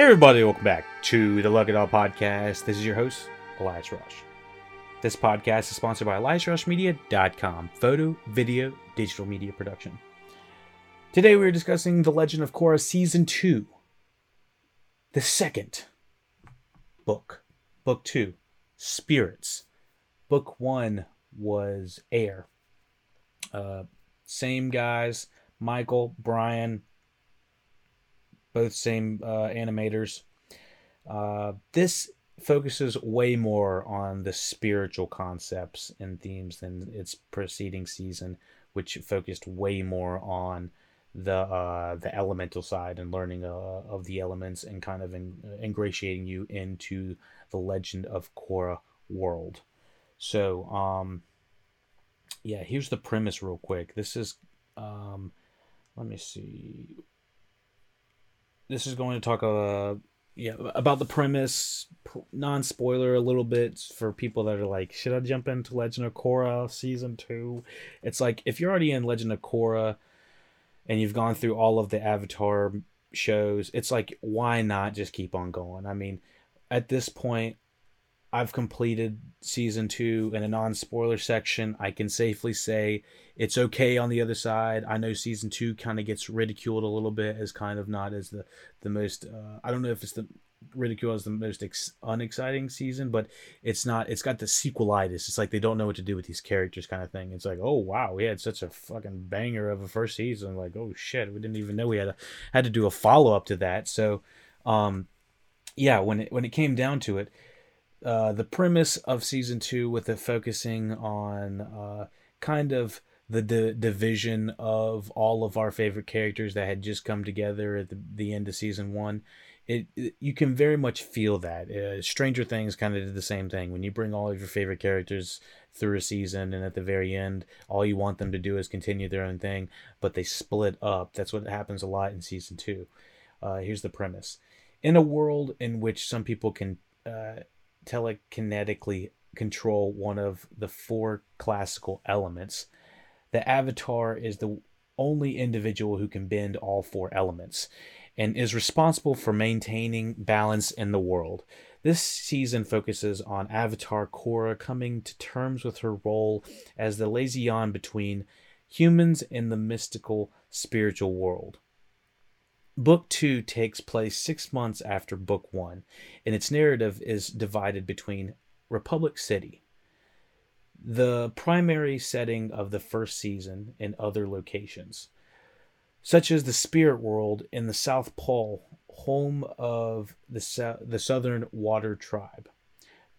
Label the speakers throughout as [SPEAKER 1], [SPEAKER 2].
[SPEAKER 1] Hey everybody, welcome back to the Look It All podcast. This is your host, Elias Rush. This podcast is sponsored by EliasRushMedia.com, photo, video, digital media production. Today we are discussing The Legend of Korra Season 2, the second book. Book 2, Spirits. Book 1 was Air. Uh, same guys, Michael, Brian, both same uh, animators. Uh, this focuses way more on the spiritual concepts and themes than its preceding season, which focused way more on the uh, the elemental side and learning uh, of the elements and kind of in, ingratiating you into the Legend of Korra world. So, um, yeah, here's the premise real quick. This is, um, let me see this is going to talk uh yeah about the premise non spoiler a little bit for people that are like should I jump into Legend of Korra season 2 it's like if you're already in Legend of Korra and you've gone through all of the Avatar shows it's like why not just keep on going? I mean at this point I've completed season two in a non spoiler section. I can safely say it's okay on the other side. I know season two kind of gets ridiculed a little bit as kind of not as the the most. Uh, I don't know if it's the ridicule as the most ex- unexciting season, but it's not. It's got the sequelitis. It's like they don't know what to do with these characters, kind of thing. It's like, oh wow, we had such a fucking banger of a first season. Like, oh shit, we didn't even know we had a, had to do a follow up to that. So, um, yeah, when it when it came down to it uh, the premise of season two with it focusing on uh, kind of the di- division of all of our favorite characters that had just come together at the, the end of season one. It, it you can very much feel that. Uh, Stranger Things kind of did the same thing. When you bring all of your favorite characters through a season, and at the very end, all you want them to do is continue their own thing, but they split up. That's what happens a lot in season two. Uh, here's the premise: in a world in which some people can uh, telekinetically control one of the four classical elements. The Avatar is the only individual who can bend all four elements and is responsible for maintaining balance in the world. This season focuses on Avatar Korra coming to terms with her role as the liaison between humans and the mystical spiritual world. Book two takes place six months after book one, and its narrative is divided between Republic City, the primary setting of the first season, and other locations, such as the Spirit World in the South Pole, home of the, the Southern Water Tribe.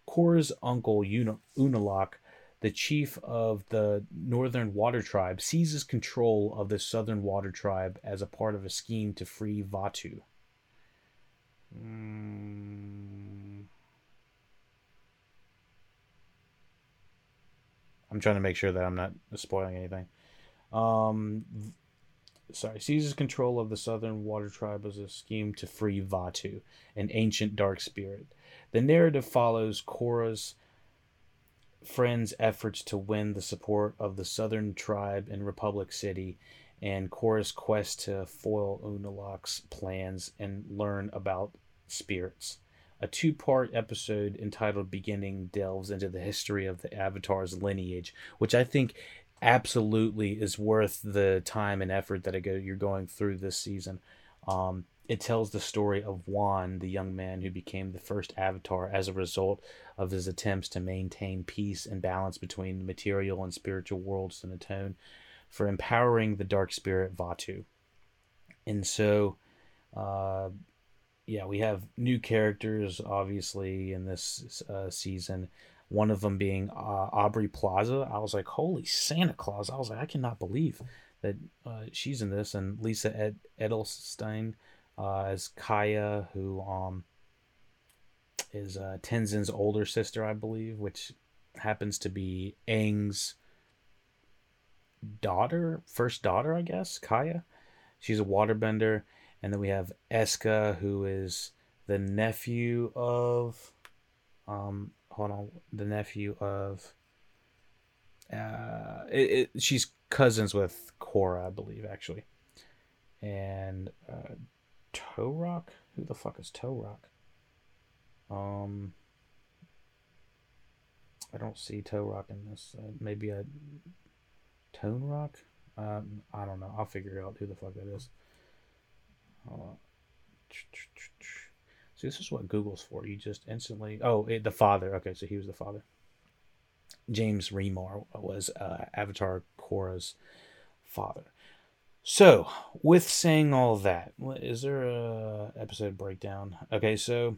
[SPEAKER 1] Korra's uncle Unalaq the chief of the Northern Water Tribe seizes control of the Southern Water Tribe as a part of a scheme to free Vaatu. Mm. I'm trying to make sure that I'm not spoiling anything. Um, sorry, seizes control of the Southern Water Tribe as a scheme to free Vaatu, an ancient dark spirit. The narrative follows Korra's friends' efforts to win the support of the Southern Tribe in Republic City, and Korra's quest to foil Unalaq's plans and learn about spirits. A two part episode entitled Beginning delves into the history of the Avatar's lineage, which I think absolutely is worth the time and effort that go, you're going through this season. Um, it tells the story of Wan, the young man who became the first Avatar as a result of his attempts to maintain peace and balance between the material and spiritual worlds and atone for empowering the dark spirit Vaatu. And so, uh, yeah, we have new characters, obviously, in this uh, season. One of them being uh, Aubrey Plaza. I was like, holy Santa Claus. I was like, I cannot believe that uh, she's in this. And Lisa Ed- Edelstein uh, as Kya, who um, is uh, Tenzin's older sister, I believe, which happens to be Aang's daughter, first daughter, I guess, Kya. She's a waterbender. And then we have Eska, who is the nephew of, um, hold on, the nephew of, uh, it, it, she's cousins with Korra, I believe, actually. And uh, Toe Rock? Who the fuck is Toe Rock? Um, I don't see Toe Rock in this. Uh, maybe a Tone Rock? Um, I don't know. I'll figure out who the fuck that is. Uh, See, this is what Google's for. You just instantly. Oh, it, the father. Okay, so he was the father. James Remar was uh, Avatar Korra's father. So, with saying all that, is there a episode breakdown? Okay, so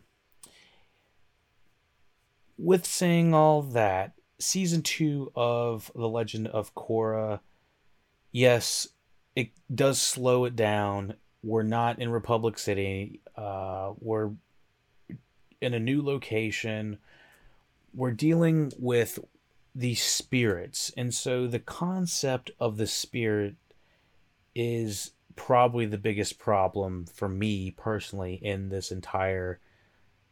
[SPEAKER 1] with saying all that, season two of The Legend of Korra, yes, it does slow it down. We're not in Republic City. Uh, we're in a new location. We're dealing with the spirits. And so the concept of the spirit is probably the biggest problem for me personally in this entire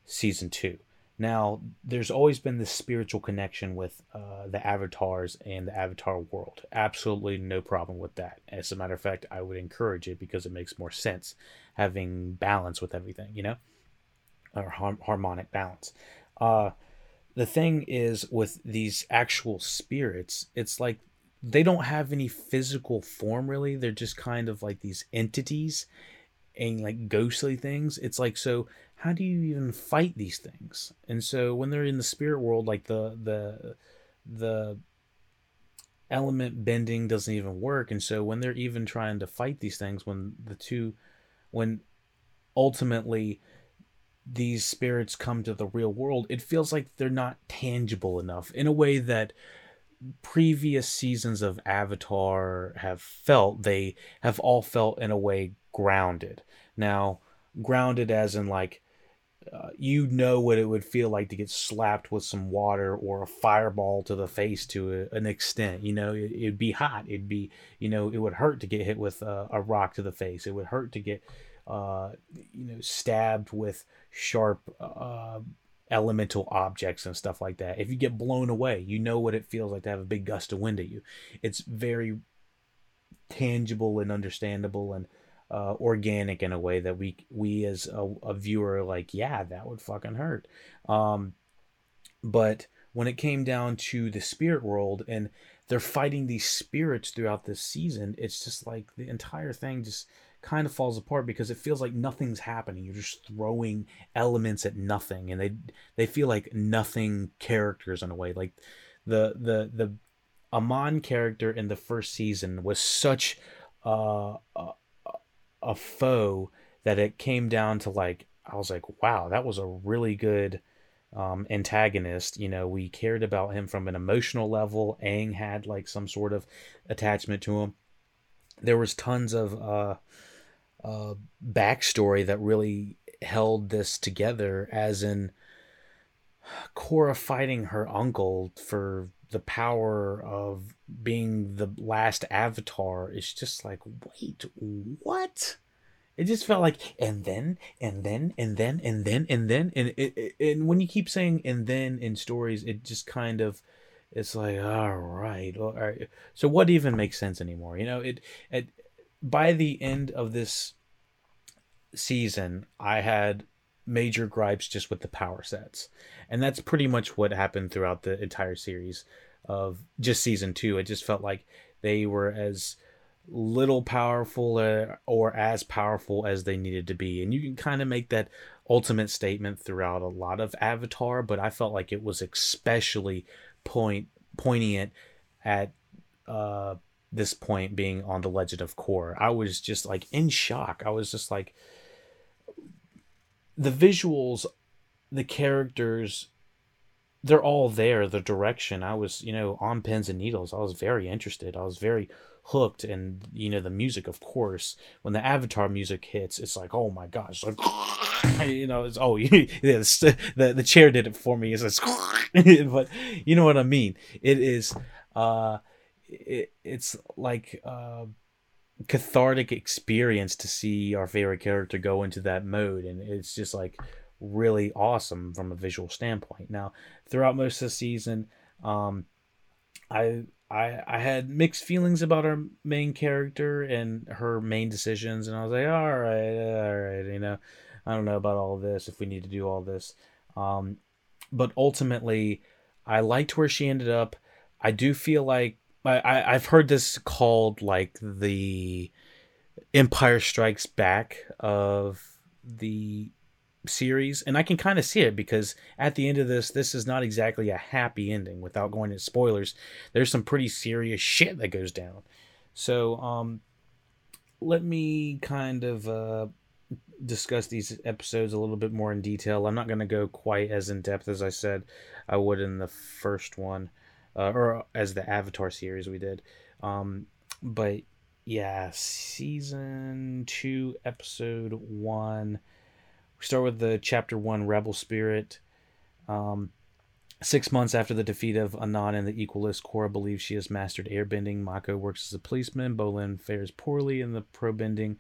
[SPEAKER 1] season two. Now, there's always been this spiritual connection with uh, the avatars and the avatar world. Absolutely no problem with that. As a matter of fact, I would encourage it because it makes more sense having balance with everything, you know, or harmonic balance. Uh, the thing is with these actual spirits, it's like they don't have any physical form really. They're just kind of like these entities and like ghostly things. It's like so how do you even fight these things? And so when they're in the spirit world, like the the the element bending doesn't even work. And so when they're even trying to fight these things, when the two when ultimately these spirits come to the real world, it feels like they're not tangible enough in a way that previous seasons of Avatar have felt. They have all felt in a way grounded. Now, grounded as in like uh, you know what it would feel like to get slapped with some water or a fireball to the face to a, an extent. You know, it, would be hot. It'd be, you know, it would hurt to get hit with a, a rock to the face. It would hurt to get, uh, you know, stabbed with sharp uh, elemental objects and stuff like that. If you get blown away, you know what it feels like to have a big gust of wind at you. It's very tangible and understandable and uh, organic in a way that we we as a, a viewer like, yeah, that would fucking hurt. Um, but when it came down to the spirit world and they're fighting these spirits throughout this season, it's just like the entire thing just kind of falls apart because it feels like nothing's happening. You're just throwing elements at nothing, and they they feel like nothing characters in a way. Like the the the Amon character in the first season was such uh, a foe that it came down to like I was like, wow, that was a really good um, antagonist. You know, we cared about him from an emotional level. Aang had like some sort of attachment to him. There was tons of uh, uh, backstory that really held this together, as in Korra fighting her uncle for the power of being the last avatar is just like, wait, what? It just felt like, and then, and then, and then, and then, and then, and it, and when you keep saying and then in stories, it just kind of, it's like, all right, all right. So what even makes sense anymore? You know, it, it by the end of this season, I had major gripes just with the power sets. And that's pretty much what happened throughout the entire series of just season 2. It just felt like they were as little powerful uh, or as powerful as they needed to be. And you can kind of make that ultimate statement throughout a lot of Avatar, but I felt like it was especially point poignant at uh this point being on the Legend of Korra. I was just like in shock. I was just like the visuals, the characters, they're all there. The direction, I was, you know, on pins and needles. I was very interested. I was very hooked, and you know, the music, of course. When the Avatar music hits, it's like, oh my gosh, like, you know, it's oh, yeah, the the chair did it for me. It's like, but you know what I mean. It is, uh, it, it's like, uh cathartic experience to see our favorite character go into that mode and it's just like really awesome from a visual standpoint now throughout most of the season um i I I had mixed feelings about our main character and her main decisions, and I was like, all right, all right, you know, I don't know about all this if we need to do all this, um, but ultimately, I liked where she ended up. I do feel like I, I I've heard this called like the Empire Strikes Back of the series and i can kind of see it because at the end of this this is not exactly a happy ending without going into spoilers. There's some pretty serious shit that goes down. So um let me kind of uh discuss these episodes a little bit more in detail. I'm not going to go quite as in depth as i said i would in the first one uh, or as the avatar series we did. Um but yeah season 2 episode 1 we start with the chapter one Rebel Spirit. Um, six months after the defeat of Amon and the Equalists, Korra believes she has mastered airbending. Mako works as a policeman. Bolin fares poorly in the probending.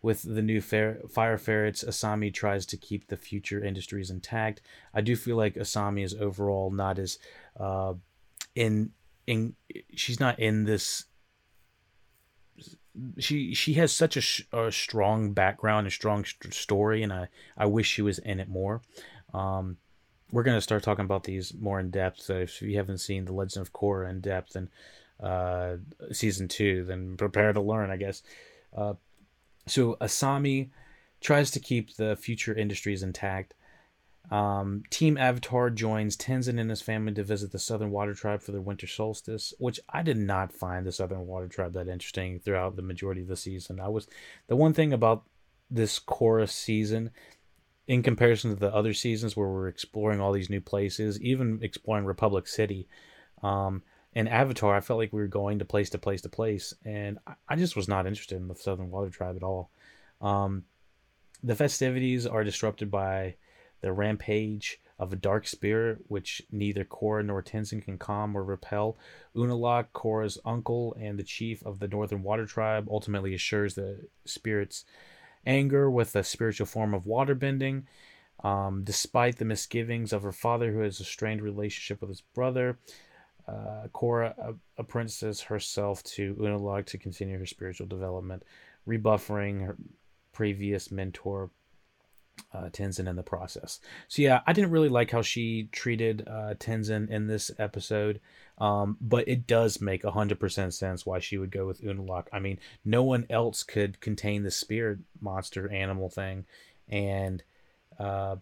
[SPEAKER 1] With the new fire ferrets, Asami tries to keep the future industries intact. I do feel like Asami is overall not as uh, in in she's not in this she she has such a, sh- a strong background, a strong st- story, and I I wish she was in it more. Um, we're gonna start talking about these more in depth. So if you haven't seen the Legend of Korra in depth and uh, season two, then prepare to learn, I guess. Uh, so Asami tries to keep the future industries intact. Um, Team Avatar joins Tenzin and his family to visit the Southern Water Tribe for their winter solstice, which I did not find the Southern Water Tribe that interesting throughout the majority of the season. I was the one thing about this Korra's season, in comparison to the other seasons where we're exploring all these new places, even exploring Republic City, um, and Avatar, I felt like we were going to place to place to place, and I, just was not interested in the Southern Water Tribe at all. Um, the festivities are disrupted by the rampage of a dark spirit which neither Korra nor Tenzin can calm or repel. Unalaq, Korra's uncle and the chief of the Northern Water Tribe, ultimately assures the spirit's anger with a spiritual form of waterbending. Um, despite the misgivings of her father, who has a strained relationship with his brother, uh, Korra apprentices herself to Unalaq to continue her spiritual development, rebuffering her previous mentor uh, Tenzin in the process. So yeah, I didn't really like how she treated uh, Tenzin in this episode, um, but it does make hundred percent sense why she would go with Unalaq. I mean, no one else could contain the spirit monster animal thing, and uh,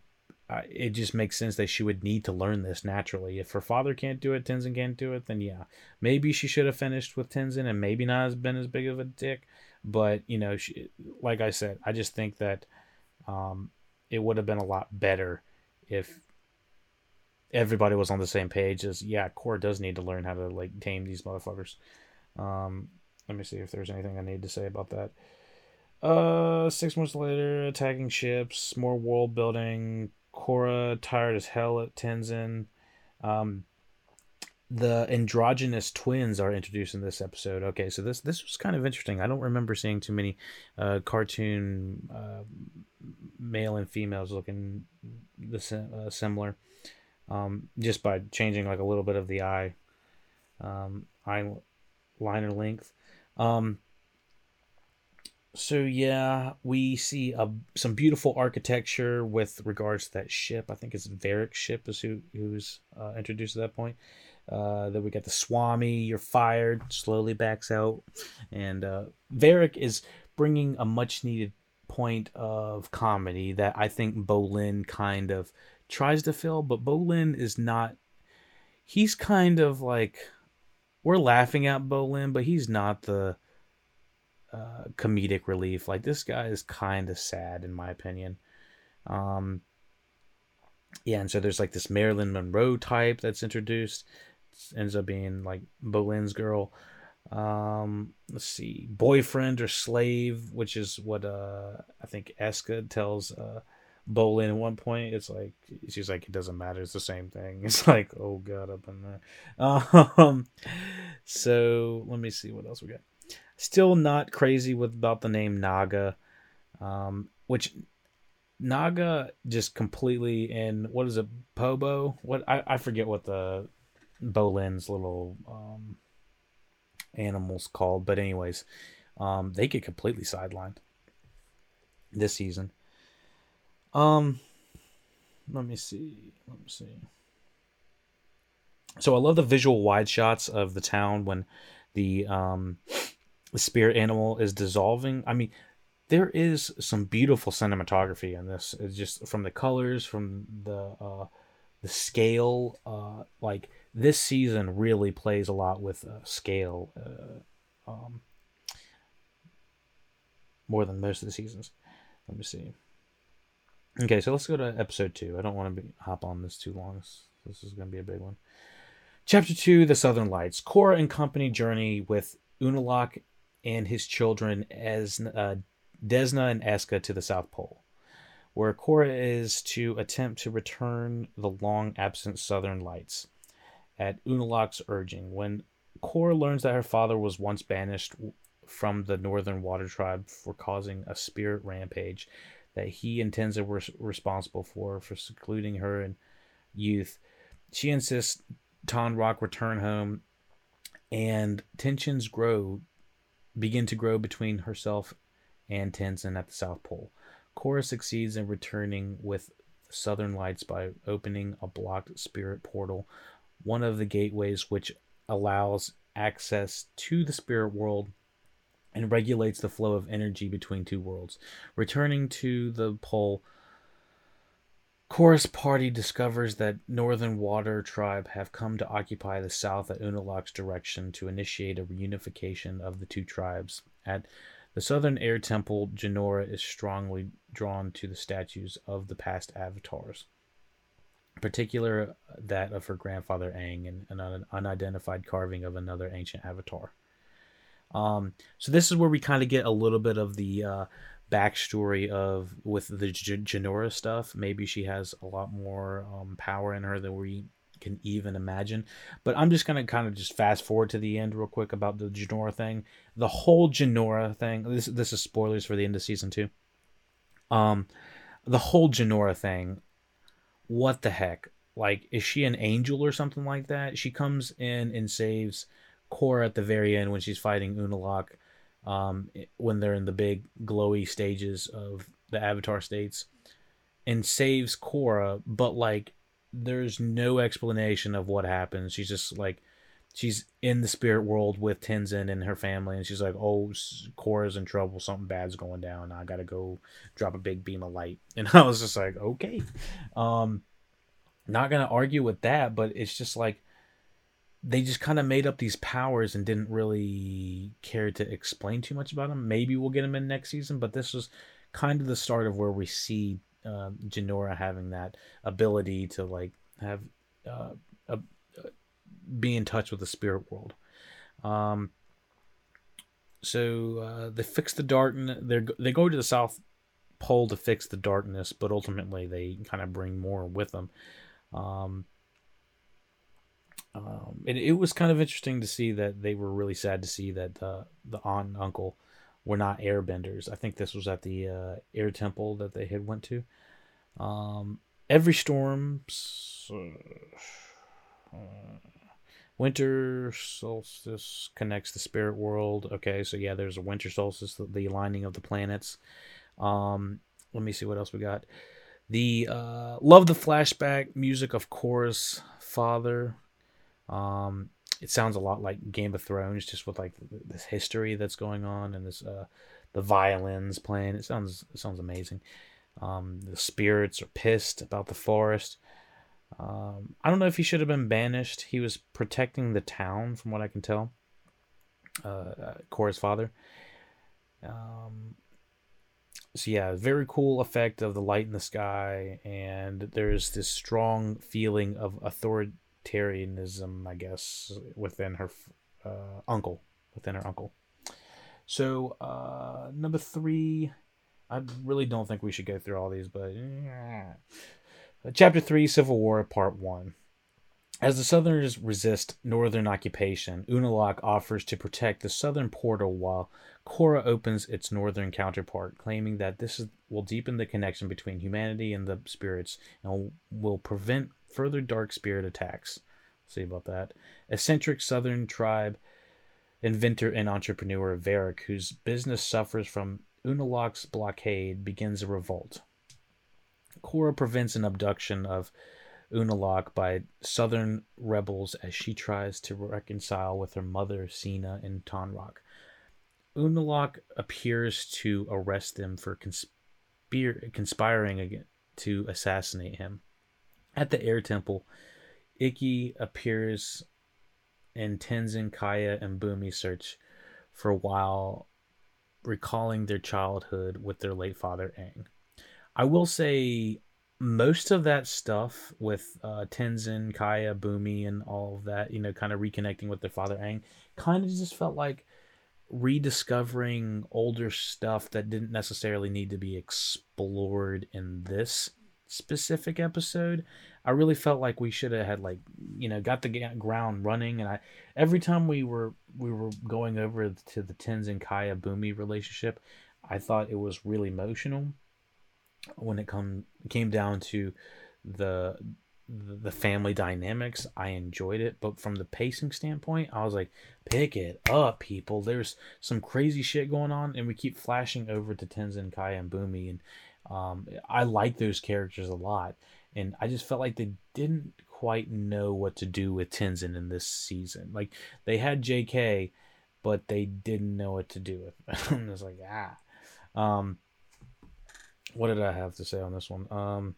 [SPEAKER 1] it just makes sense that she would need to learn this naturally. If her father can't do it, Tenzin can't do it, then yeah, maybe she should have finished with Tenzin and maybe not has been as big of a dick. But you know, she, like I said, I just think that um, it would have been a lot better if everybody was on the same page as yeah Korra does need to learn how to like tame these motherfuckers. Um let me see if there's anything i need to say about that. Uh six months later attacking ships more world building. Korra tired as hell at tenzin. Um the androgynous twins are introduced in this episode. Okay, so this this was kind of interesting. I don't remember seeing too many uh, cartoon uh, male and females looking the uh, similar, um, just by changing like a little bit of the eye um, eye liner length. Um, so yeah, we see a, some beautiful architecture with regards to that ship. I think it's Varrick's ship is who who's uh, introduced at that point. Uh, then we got the Swami, you're fired, slowly backs out. And uh, Varrick is bringing a much needed point of comedy that I think Bolin kind of tries to fill, but Bolin is not. He's kind of like. We're laughing at Bolin, but he's not the uh, comedic relief. Like, this guy is kind of sad, in my opinion. Um, yeah, and so there's like this Marilyn Monroe type that's introduced ends up being like Bolin's girl. Um, let's see, boyfriend or slave, which is what uh I think Eska tells uh Bolin at one point. It's like she's like it doesn't matter. It's the same thing. It's like oh god up in there. Um, so let me see what else we got. Still not crazy with about the name Naga, um, which Naga just completely in what is it Pabu? What I, I forget what the Bolin's little um, animals called. But anyways, um, they get completely sidelined this season. Um, let me see. Let me see. So I love the visual wide shots of the town when the um the spirit animal is dissolving. I mean, there is some beautiful cinematography in this. It's just from the colors, from the uh, the scale. Uh, like this season really plays a lot with uh, scale, uh, um, more than most of the seasons. Let me see. Okay, so let's go to episode two. I don't want to be, hop on this too long. This, is going to be a big one. Chapter two: The Southern Lights. Korra and company journey with Unalaq and his children as uh, Desna and Eska to the South Pole, where Korra is to attempt to return the long absent Southern Lights at Unalaq's urging. When Korra learns that her father was once banished from the Northern Water Tribe for causing a spirit rampage that he and Tenzin were responsible for, for secluding her in youth, she insists Tonraq return home, and tensions grow, begin to grow between herself and Tenzin at the South Pole. Korra succeeds in returning with Southern Lights by opening a blocked spirit portal, one of the gateways which allows access to the spirit world and regulates the flow of energy between two worlds. Returning to the pole, Korra's party discovers that Northern Water Tribe have come to occupy the south at Unalaq's direction to initiate a reunification of the two tribes. At the southern air temple, Jinora is strongly drawn to the statues of the past avatars, particular that of her grandfather Aang and an unidentified carving of another ancient avatar. Um, so this is where we kind of get a little bit of the uh, backstory of with the Jinora stuff. Maybe she has a lot more um, power in her than we can even imagine. But I'm just gonna kind of just fast forward to the end real quick about the Jinora thing. The whole Jinora thing. This this is spoilers for the end of season two. Um, the whole Jinora thing. What the heck? Like, is she an angel or something like that? She comes in and saves Korra at the very end when she's fighting Unalaq. Um, when they're in the big glowy stages of the Avatar states, and saves Korra, but like there's no explanation of what happens. She's just like she's in the spirit world with Tenzin and her family, and she's like, "Oh, Korra's in trouble. Something bad's going down. I gotta go drop a big beam of light." And I was just like, "Okay." Um, not gonna argue with that, but it's just like they just kind of made up these powers and didn't really care to explain too much about them. Maybe we'll get them in next season, but this was kind of the start of where we see uh, Jinora having that ability to like have uh, a, be in touch with the spirit world. Um, so uh, they fix the darkness. They they go to the South Pole to fix the darkness, but ultimately they kind of bring more with them. Um, um, and it was kind of interesting to see that they were really sad to see that the the aunt and uncle were not airbenders. I think this was at the uh, air temple that they had went to. Um, every storm, uh, winter solstice connects the spirit world. Okay, so yeah, there's a winter solstice, the, the aligning of the planets. Um, let me see what else we got. The uh, love the flashback music of course. father. Um, it sounds a lot like Game of Thrones, just with like this history that's going on and this uh, the violins playing. It sounds it sounds amazing. Um, the spirits are pissed about the forest. Um, I don't know if he should have been banished. He was protecting the town, from what I can tell. Uh, uh Korra's father. Um, so yeah, very cool effect of the light in the sky, and there's this strong feeling of authoritarianism, I guess, within her uh, uncle, within her uncle. So uh, number three I really don't think we should go through all these, but. Chapter 3 Civil War, Part 1. As the Southerners resist Northern occupation, Unalaq offers to protect the southern portal while Korra opens its northern counterpart, claiming that this is, will deepen the connection between humanity and the spirits and will prevent further dark spirit attacks. see about that. Eccentric southern tribe inventor and entrepreneur Varrick, whose business suffers from Unalaq's blockade, begins a revolt. Korra prevents an abduction of Unalaq by southern rebels as she tries to reconcile with her mother, Senna, in Tonraq. Unalaq appears to arrest them for conspir- conspiring to assassinate him. At the air temple, Ikki appears and Tenzin, Kya, and Bumi search for a while, recalling their childhood with their late father, Aang. I will say most of that stuff with uh, Tenzin, Kya, Bumi, and all of that, you know, kind of reconnecting with their father, Aang, kind of just felt like rediscovering older stuff that didn't necessarily need to be explored in this specific episode. I really felt like we should have had like you know got the ground running, and I every time we were we were going over to the Tenzin Kya Bumi relationship, I thought it was really emotional when it come came down to the the family dynamics i enjoyed it. But from the pacing standpoint i was like pick it up people. There's some crazy shit going on and we keep flashing over to tenzin kai and bumi and um, i like those characters a lot. And i just felt like they didn't quite know what to do with tenzin in this season. Like they had jk but they didn't know what to do with him. it's like ah. Um what did I have to say on this one? Um,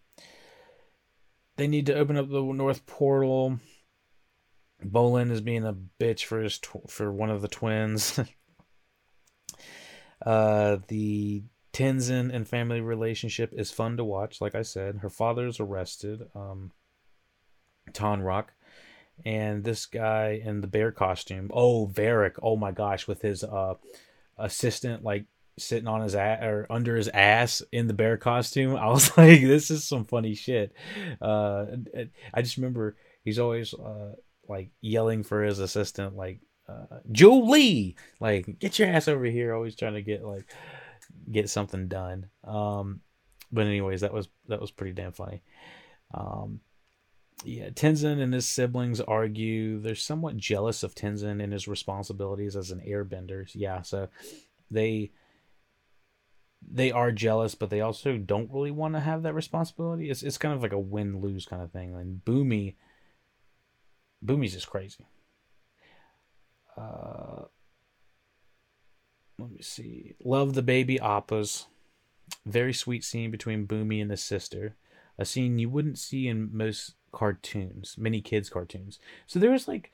[SPEAKER 1] they need to open up the north portal. Bolin is being a bitch for his tw- for one of the twins. uh, the Tenzin and family relationship is fun to watch. Like I said, her father's arrested. Um, Tonraq, and this guy in the bear costume. Oh, Varrick. Oh my gosh, with his uh assistant like sitting on his ass or under his ass in the bear costume. I was like, this is some funny shit. Uh, I just remember he's always uh, like yelling for his assistant, like uh, Zhu Li, like get your ass over here. Always trying to get like get something done. Um, but anyways, that was that was pretty damn funny. Um, yeah, Tenzin and his siblings argue they're somewhat jealous of Tenzin and his responsibilities as an airbender. Yeah, so they they are jealous, but they also don't really want to have that responsibility. It's it's kind of like a win lose kind of thing. And Bumi, Bumi's just crazy. Uh, let me see. Love the baby appas. Very sweet scene between Bumi and his sister. A scene you wouldn't see in most cartoons, many kids' cartoons. So there was like,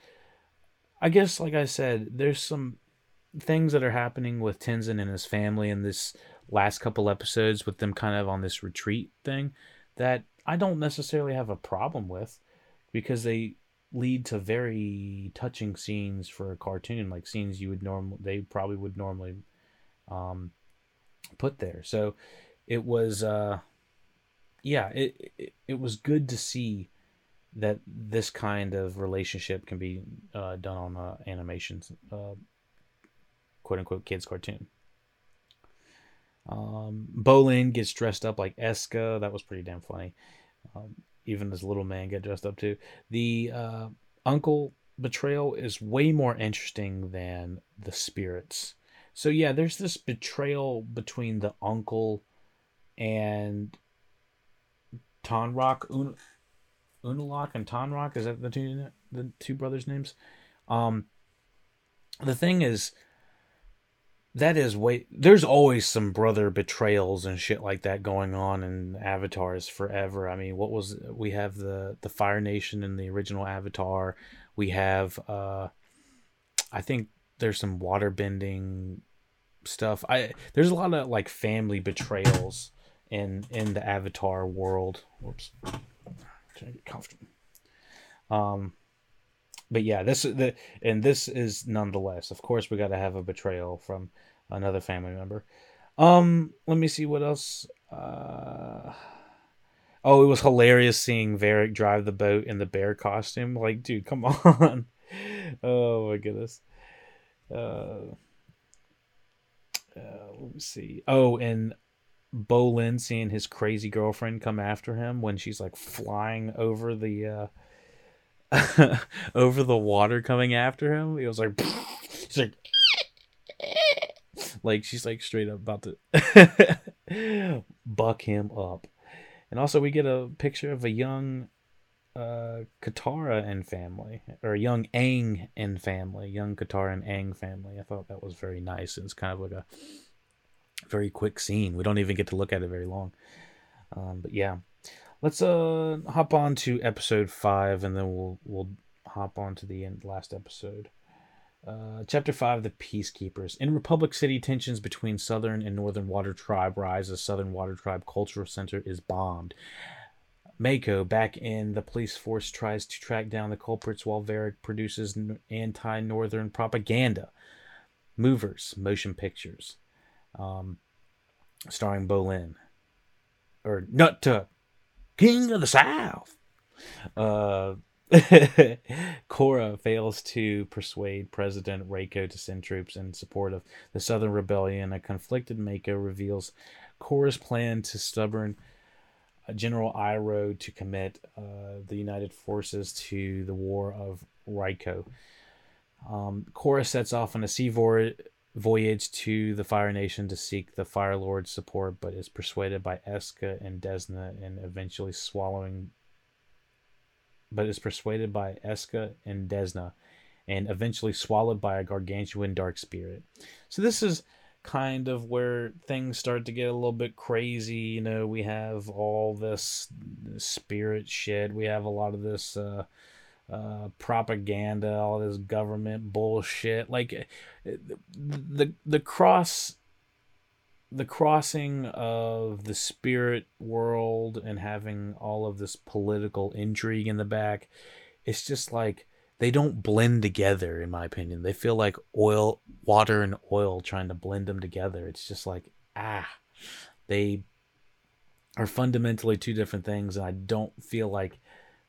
[SPEAKER 1] I guess, like I said, there's some things that are happening with Tenzin and his family and this last couple episodes with them kind of on this retreat thing that I don't necessarily have a problem with because they lead to very touching scenes for a cartoon, like scenes you would normally they probably would normally um, put there. So it was uh, yeah, it, it it was good to see that this kind of relationship can be uh, done on uh, animations, uh, quote unquote kids cartoon. Um, Bolin gets dressed up like Eska. That was pretty damn funny. Um, even this little man get dressed up too. The uh, uncle betrayal is way more interesting than the spirits. So yeah, there's this betrayal between the uncle and Tonraq, Un- Unalaq and Tonraq. Is that the two the two brothers' names? Um, the thing is, that is way there's always some brother betrayals and shit like that going on in avatars forever. I mean what was we have the the fire nation in the original avatar. We have uh i think there's some water bending stuff. I there's a lot of like family betrayals in in the avatar world. Whoops. Trying to get comfortable. Um but yeah, this the and this is nonetheless. Of course, we got to have a betrayal from another family member. Um, let me see what else. Uh, oh, it was hilarious seeing Varrick drive the boat in the bear costume. Like, dude, come on. oh my goodness. Uh, uh, let me see. Oh, and Bolin seeing his crazy girlfriend come after him when she's like flying over the uh over the water coming after him. He was like she's like, like she's like straight up about to buck him up. And also, we get a picture of a young uh, Katara and family, or young Aang and family, young Katara and Aang family. I thought that was very nice. It's kind of like a very quick scene. We don't even get to look at it very long. Um, but yeah, let's uh hop on to episode five, and then we'll we'll hop on to the end last episode. Uh, chapter 5 The Peacekeepers. In Republic City, tensions between Southern and Northern Water Tribe rise as Southern Water Tribe Cultural Center is bombed. Mako, back in the police force, tries to track down the culprits while Varrick produces anti Northern propaganda. Movers, motion pictures. Um, starring Bolin. Or Nut King of the South. Uh, Korra fails to persuade President Raiko to send troops in support of the Southern Rebellion. A conflicted Mako reveals Korra's plan to stubborn uh, General Iroh to commit uh, the United Forces to the War of Reiko. Um, Korra sets off on a sea voyage to the Fire Nation to seek the Fire Lord's support, but is persuaded by Eska and Desna and eventually swallowing but is persuaded by Eska and Desna, and eventually swallowed by a gargantuan dark spirit. So this is kind of where things start to get a little bit crazy. You know, we have all this spirit shit. We have a lot of this uh, uh, propaganda, all this government bullshit. Like the the cross the crossing of the spirit world and having all of this political intrigue in the back it's just like they don't blend together in my opinion. They feel like oil water and oil trying to blend them together. It's just like ah they are fundamentally two different things and i don't feel like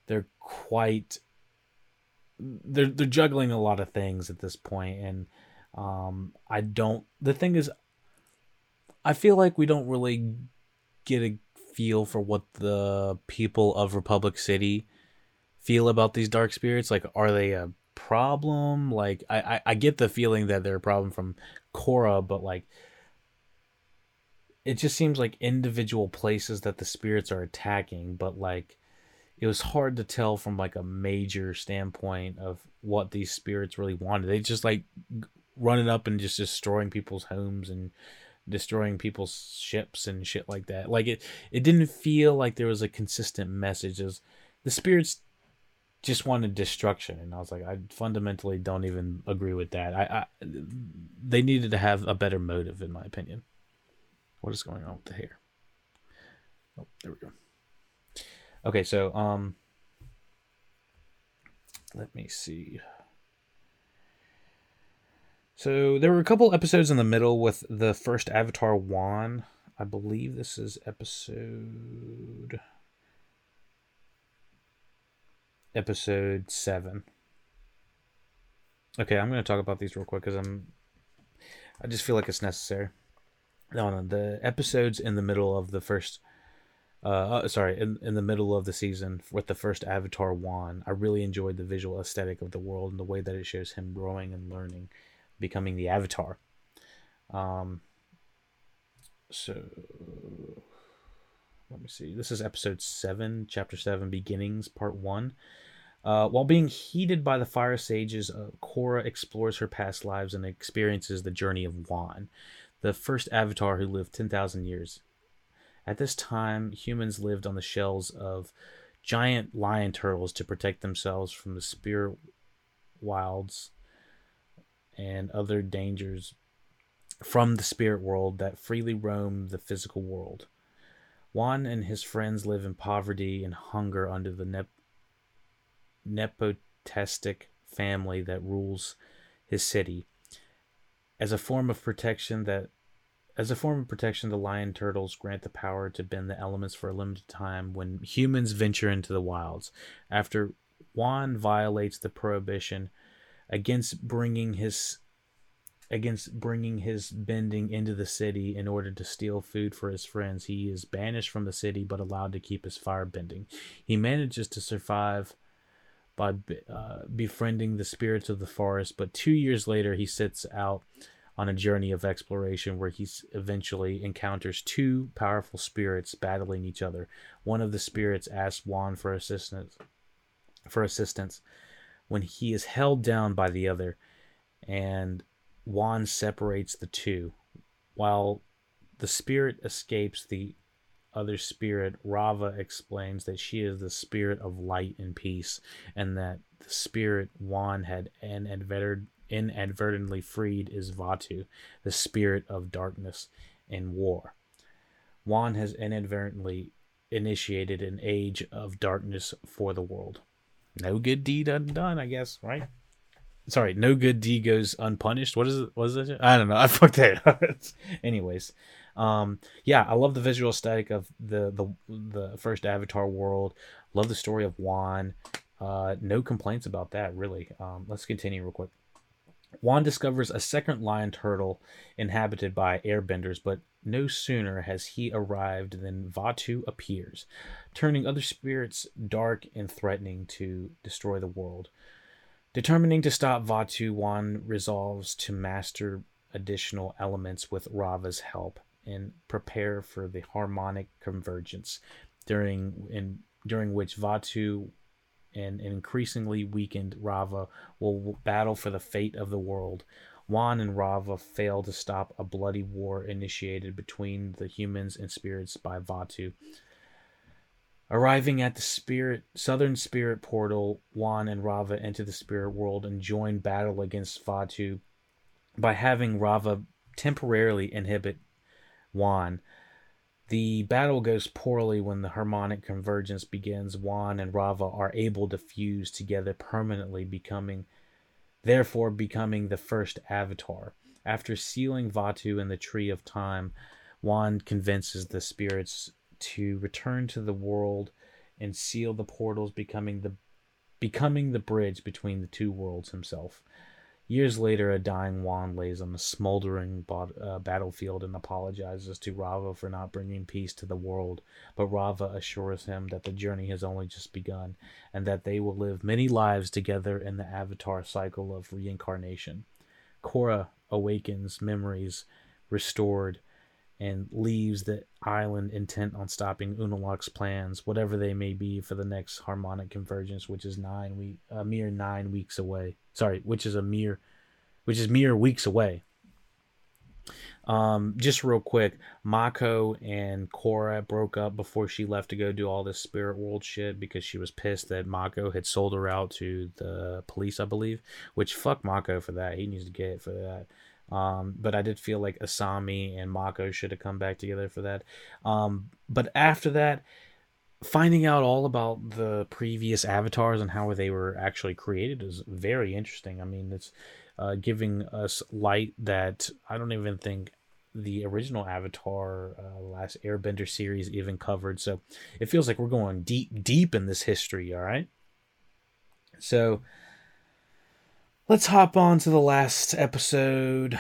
[SPEAKER 1] they're quite they're they're juggling a lot of things at this point and um i don't the thing is I feel like we don't really get a feel for what the people of Republic City feel about these dark spirits. Like, are they a problem? Like, I, I, I get the feeling that they're a problem from Korra, but like, it just seems like individual places that the spirits are attacking, but like, it was hard to tell from like a major standpoint of what these spirits really wanted. They just like running up and just destroying people's homes and destroying people's ships and shit like that. Like it, it didn't feel like there was a consistent message. As the spirits just wanted destruction, and I was like, I fundamentally don't even agree with that. I, I they needed to have a better motive, in my opinion. What is going on with the hair? Oh, there we go. Okay, so um, let me see. So there were a couple episodes in the middle with the first Avatar Wan. I believe this is episode episode 7. Okay, I'm going to talk about these real quick cuz I'm I just feel like it's necessary. No, no, the episodes in the middle of the first uh, uh, sorry, in, in the middle of the season with the first Avatar Wan, I really enjoyed the visual aesthetic of the world and the way that it shows him growing and learning becoming the Avatar. Um, so let me see. This is episode seven, chapter seven, beginnings, part one. Uh, while being heated by the fire sages, uh, Korra explores her past lives and experiences the journey of Wan, the first avatar who lived 10,000 years. At this time, humans lived on the shells of giant lion turtles to protect themselves from the spirit wilds and other dangers from the spirit world that freely roam the physical world. Wan and his friends live in poverty and hunger under the nep- nepotistic family that rules his city. As a form of protection that as a form of protection, the lion turtles grant the power to bend the elements for a limited time when humans venture into the wilds. After Wan violates the prohibition against bringing his against bringing his bending into the city in order to steal food for his friends. He is banished from the city but allowed to keep his fire bending. He manages to survive by uh, befriending the spirits of the forest. But two years later, he sets out on a journey of exploration where he eventually encounters two powerful spirits battling each other. One of the spirits asks Wan for assistance. For assistance, when he is held down by the other, and Wan separates the two, while the spirit escapes the other spirit, Raava explains that she is the spirit of light and peace, and that the spirit Wan had inadvertently freed is Vaatu, the spirit of darkness and war. Wan has inadvertently initiated an age of darkness for the world. No good deed undone, I guess, right? Sorry, no good deed goes unpunished. What is it? What is it? I don't know. I fucked that up. Anyways, um, yeah, I love the visual aesthetic of the the the first Avatar world. Love the story of Wan. Uh, no complaints about that, really. Um, let's continue real quick. Wan discovers a second lion turtle inhabited by airbenders, but no sooner has he arrived than Vaatu appears, turning other spirits dark and threatening to destroy the world. Determining to stop Vaatu, Wan resolves to master additional elements with Raava's help and prepare for the harmonic convergence during in during which Vaatu and an increasingly weakened Raava will battle for the fate of the world. Wan and Raava fail to stop a bloody war initiated between the humans and spirits by Vaatu. Arriving at the spirit southern spirit portal, Wan and Raava enter the spirit world and join battle against Vaatu by having Raava temporarily inhibit Wan. The battle goes poorly when the harmonic convergence begins. Wan and Raava are able to fuse together permanently, becoming therefore becoming the first avatar. After sealing Vaatu in the Tree of Time, Wan convinces the spirits to return to the world and seal the portals, becoming the becoming the bridge between the two worlds himself. Years later, a dying Wan lays on a smoldering uh, battlefield and apologizes to Raava for not bringing peace to the world. But Raava assures him that the journey has only just begun and that they will live many lives together in the Avatar cycle of reincarnation. Korra awakens memories restored and leaves the island intent on stopping Unalaq's plans, whatever they may be, for the next harmonic convergence, which is nine week, a mere nine weeks away. Sorry, which is a mere, which is mere weeks away. Um, just real quick, Mako and Korra broke up before she left to go do all this spirit world shit because she was pissed that Mako had sold her out to the police, I believe. Which fuck Mako for that. He needs to get it for that. Um, but I did feel like Asami and Mako should have come back together for that. Um, but after that, finding out all about the previous avatars and how they were actually created is very interesting. I mean, it's uh, giving us light that I don't even think the original Avatar uh, last Airbender series even covered. So it feels like we're going deep, deep in this history. All right. So let's hop on to the last episode.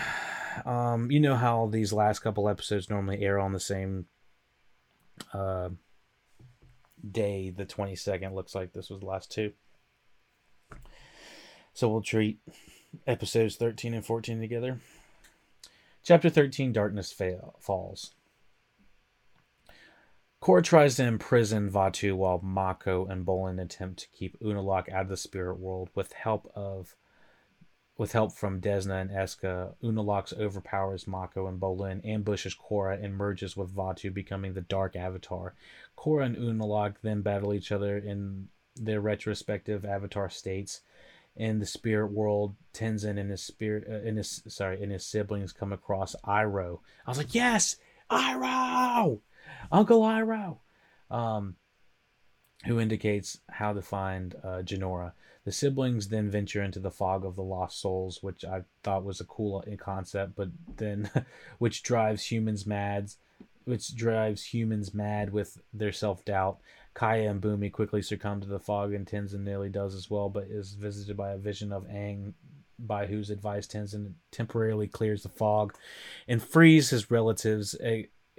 [SPEAKER 1] Um, you know how these last couple episodes normally air on the same uh, day, the 22nd. Looks like this was the last two. So we'll treat episodes 13 and 14 together. Chapter 13 Darkness Falls. Korra tries to imprison Vaatu while Mako and Bolin attempt to keep Unalaq out of the spirit world with help of with help from Desna and Eska, Unalaq's overpowers Mako and Bolin, ambushes Korra, and merges with Vaatu, becoming the Dark Avatar. Korra and Unalaq then battle each other in their retrospective Avatar states. In the spirit world, Tenzin and his spirit, uh, in his sorry, and his siblings come across Iroh. I was like, yes, Iroh, Uncle Iroh, um, who indicates how to find uh, Jinora. The siblings then venture into the fog of the lost souls, which I thought was a cool uh, concept, but then which drives humans mad, which drives humans mad with their self doubt. Kya and Bumi quickly succumb to the fog, and Tenzin nearly does as well, but is visited by a vision of Aang, by whose advice Tenzin temporarily clears the fog and frees his relatives,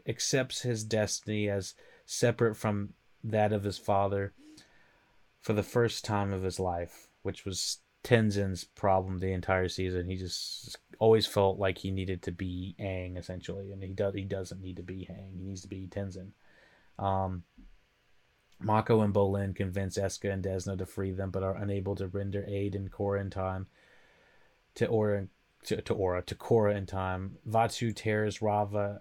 [SPEAKER 1] accepts his destiny as separate from that of his father for the first time of his life, which was Tenzin's problem the entire season. He just always felt like he needed to be Aang essentially, and he does he doesn't need to be Aang. He needs to be Tenzin. Um, Mako and Bolin convince Eska and Desna to free them, but are unable to render aid in Korra in time. To Aura, to, to Aura, to Korra in time. Vaatu tears Raava,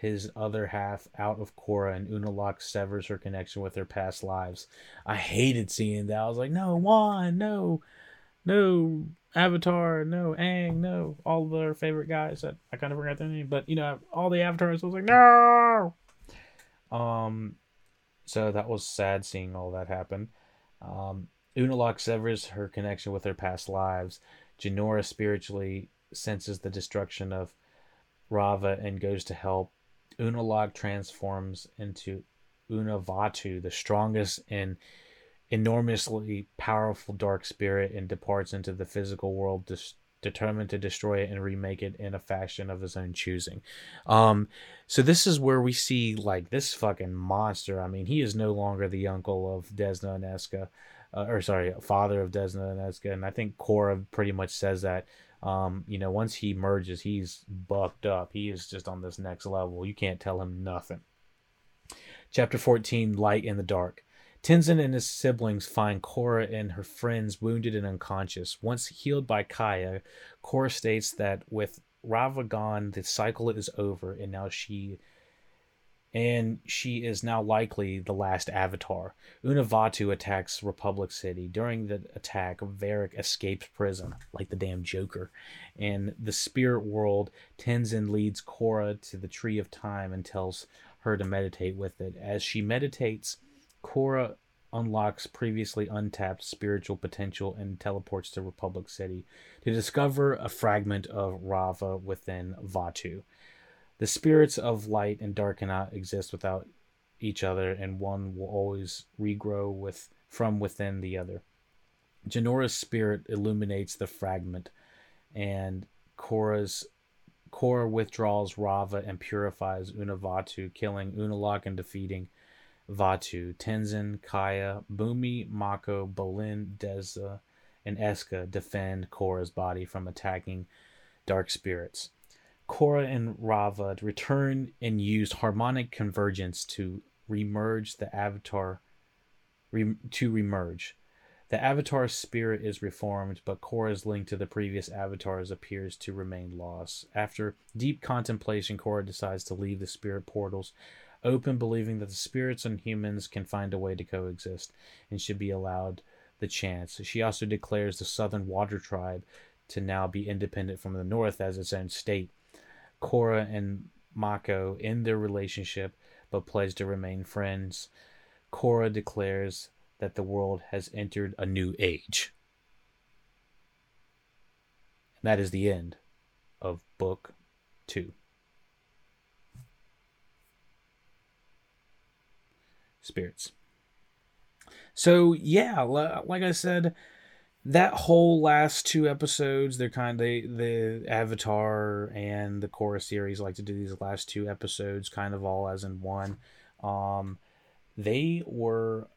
[SPEAKER 1] his other half, out of Korra, and Unalaq severs her connection with her past lives. I hated seeing that. I was like, no, Wan, no, no, Avatar, no, Aang, no, all of their favorite guys that I kind of forgot their name, but you know, all the avatars. I was like, no. Um, so that was sad seeing all that happen. Um, Unalaq severs her connection with her past lives. Jinora spiritually senses the destruction of Raava and goes to help. Unalaq transforms into Unavaatu, the strongest and enormously powerful dark spirit, and departs into the physical world, dis- determined to destroy it and remake it in a fashion of his own choosing. Um, so this is where we see like this fucking monster. I mean, he is no longer the uncle of Desna and Eska, uh, or sorry, father of Desna and Eska, and I think Korra pretty much says that. Um, you know, once he merges, he's bucked up. He is just on this next level. You can't tell him nothing. Chapter 14 Light in the Dark. Tenzin and his siblings find Korra and her friends wounded and unconscious. Once healed by Kya, Korra states that with Ravagon, the cycle is over, and now she and she is now likely the last avatar. Unavaatu attacks Republic City. During the attack, Varrick escapes prison, like the damn Joker. And the spirit world, Tenzin leads Korra to the Tree of Time and tells her to meditate with it. As she meditates, Korra unlocks previously untapped spiritual potential and teleports to Republic City to discover a fragment of Raava within Vaatu. The spirits of light and dark cannot exist without each other, and one will always regrow with from within the other. Jinora's spirit illuminates the fragment, and Korra's Korra withdraws Raava and purifies Unavaatu, killing Unalaq and defeating Vaatu, Tenzin, Kya, Bumi, Mako, Bolin, Desna, and Eska defend Korra's body from attacking dark spirits. Korra and Raava return and use harmonic convergence to remerge the avatar to remerge. The avatar's spirit is reformed, but Korra's link to the previous avatars appears to remain lost. After deep contemplation, Korra decides to leave the spirit portals open, believing that the spirits and humans can find a way to coexist and should be allowed the chance. She also declares the Southern Water Tribe to now be independent from the North as its own state. Korra and Mako end their relationship but pledge to remain friends. Korra declares that the world has entered a new age. And that is the end of Book 2. spirits. So yeah, like I said, that whole last two episodes, they're kind of they, the Avatar and the Korra series like to do these last two episodes kind of all as in one. Um, they were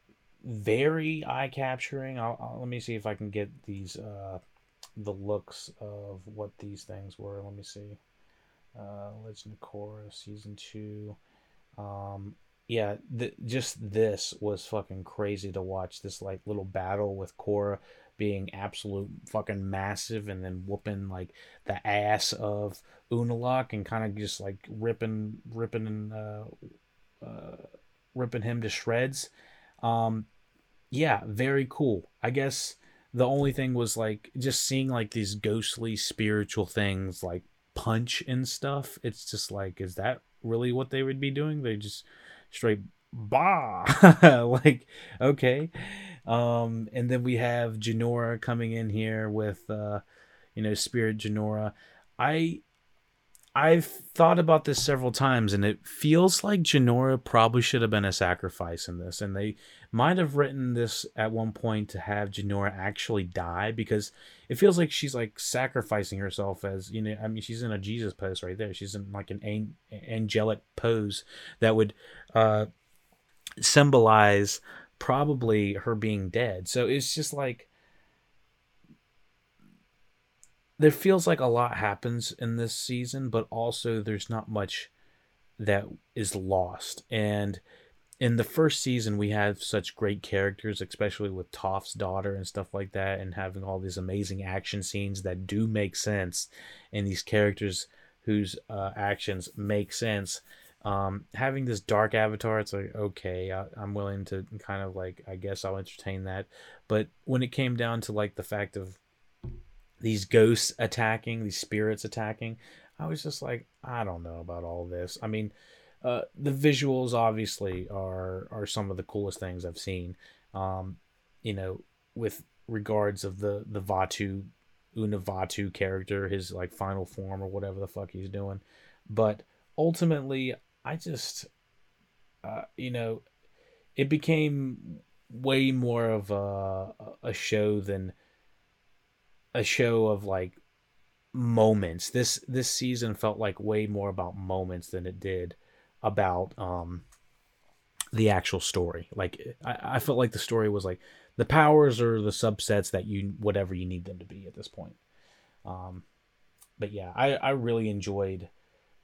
[SPEAKER 1] very eye capturing. let me see if I can get these uh, the looks of what these things were. Let me see. Uh, Legend of Korra season two. Um, yeah, just this was fucking crazy to watch. This like little battle with Korra being absolute fucking massive and then whooping like the ass of Unalaq and kind of just like ripping, ripping, and uh, uh, ripping him to shreds. Um, yeah, very cool. I guess the only thing was like just seeing like these ghostly spiritual things like punch and stuff. It's just like, is that really what they would be doing? They just straight bah like okay um and then we have Jinora coming in here with uh you know spirit Jinora I I've thought about this several times, and it feels like Jinora probably should have been a sacrifice in this, and they might have written this at one point to have Jinora actually die because it feels like she's like sacrificing herself as you know. I mean, she's in a Jesus pose right there. She's in like an angelic pose that would uh, symbolize probably her being dead. So it's just like there feels like a lot happens in this season, but also there's not much that is lost. And in the first season, we have such great characters, especially with Toph's daughter and stuff like that, and having all these amazing action scenes that do make sense, and these characters whose uh, actions make sense. Um, having this dark avatar, it's like okay, I, I'm willing to kind of like I guess I'll entertain that. But when it came down to like the fact of these ghosts attacking, these spirits attacking. I was just like, I don't know about all this. I mean, uh, the visuals obviously are are some of the coolest things I've seen. Um, you know, with regards of the the Vaatu Unavaatu character, his like final form or whatever the fuck he's doing. But ultimately, I just, uh, you know, it became way more of a a show than a show of like moments. This this season felt like way more about moments than it did about um the actual story. Like I, I felt like the story was like the powers or the subsets that you whatever you need them to be at this point. Um but yeah, I, I really enjoyed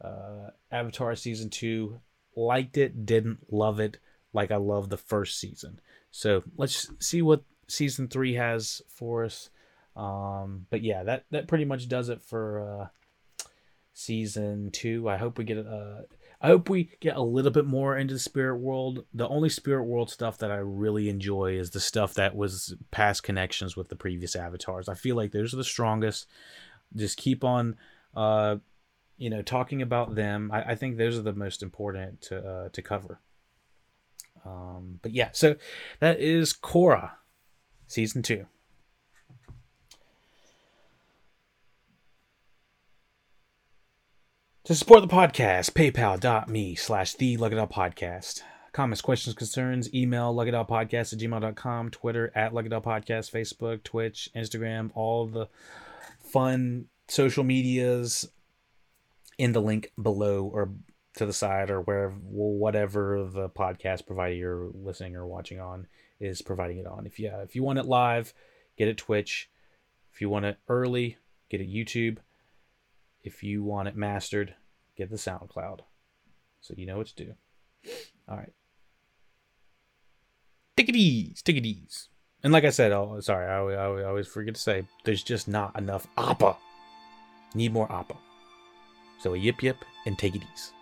[SPEAKER 1] uh Avatar season two. Liked it, didn't love it like I love the first season. So let's see what season three has for us. Um, but yeah, that that pretty much does it for uh, season two. I hope we get uh, I hope we get a little bit more into the spirit world. The only spirit world stuff that I really enjoy is the stuff that was past connections with the previous avatars. I feel like those are the strongest. Just keep on, uh, you know, talking about them. I, I think those are the most important to uh, to cover. Um, but yeah, so that is Korra, season two. To support the podcast, paypal.me slash the Podcast. Comments, questions, concerns, email luggedpodcast at gmail.com, Twitter at Lugged Podcast, Facebook, Twitch, Instagram, all the fun social medias in the link below or to the side or wherever whatever the podcast provider you're listening or watching on is providing it on. If you if you want it live, get it Twitch. If you want it early, get it YouTube. If you want it mastered, get the SoundCloud. So you know what to do. All right. It easy. And like I said, oh, sorry, I, I, I always forget to say, there's just not enough Appa. Need more Appa. So yip yip and take it easy.